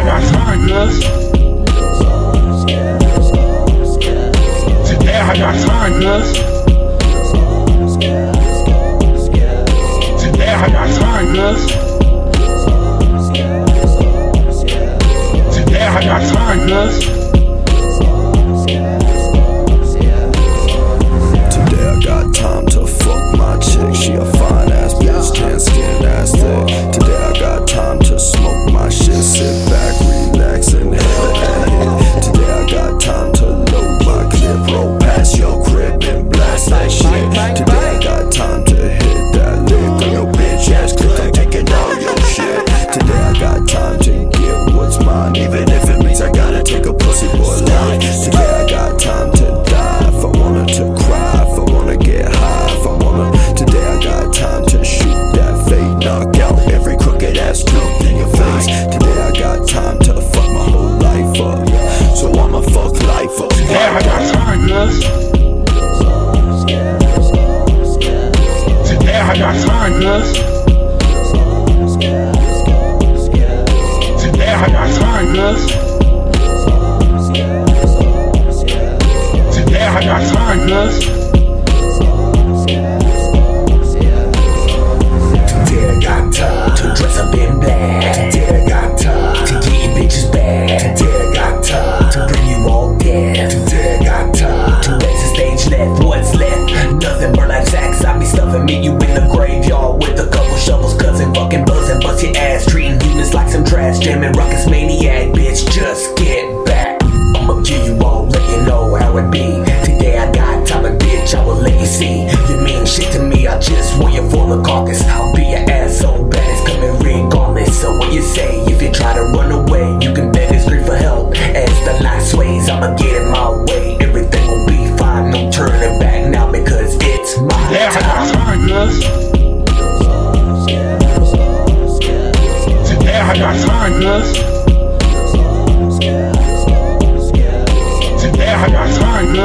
I got Tanya. Today I got Tanya. Today I got Tanya. Today I got Tanya. Today I got time, cuz. Today I got time, cuz. Today I got time, cuz. buzzing, burn like sacks. I be stuffing, meet you in the graveyard with a couple shovels, cousin, fucking buzzing, bust your ass, treating humans like some trash, jamming ruckus maniac, bitch, just get back. I'ma give you all, let you know how it be. Today I got time and bitch, I will let you see. You mean shit to me, I just want you for the caucus. I'll be your ass so bad it's coming regardless. So what you say? enough. Today I got time enough. Today I got time enough.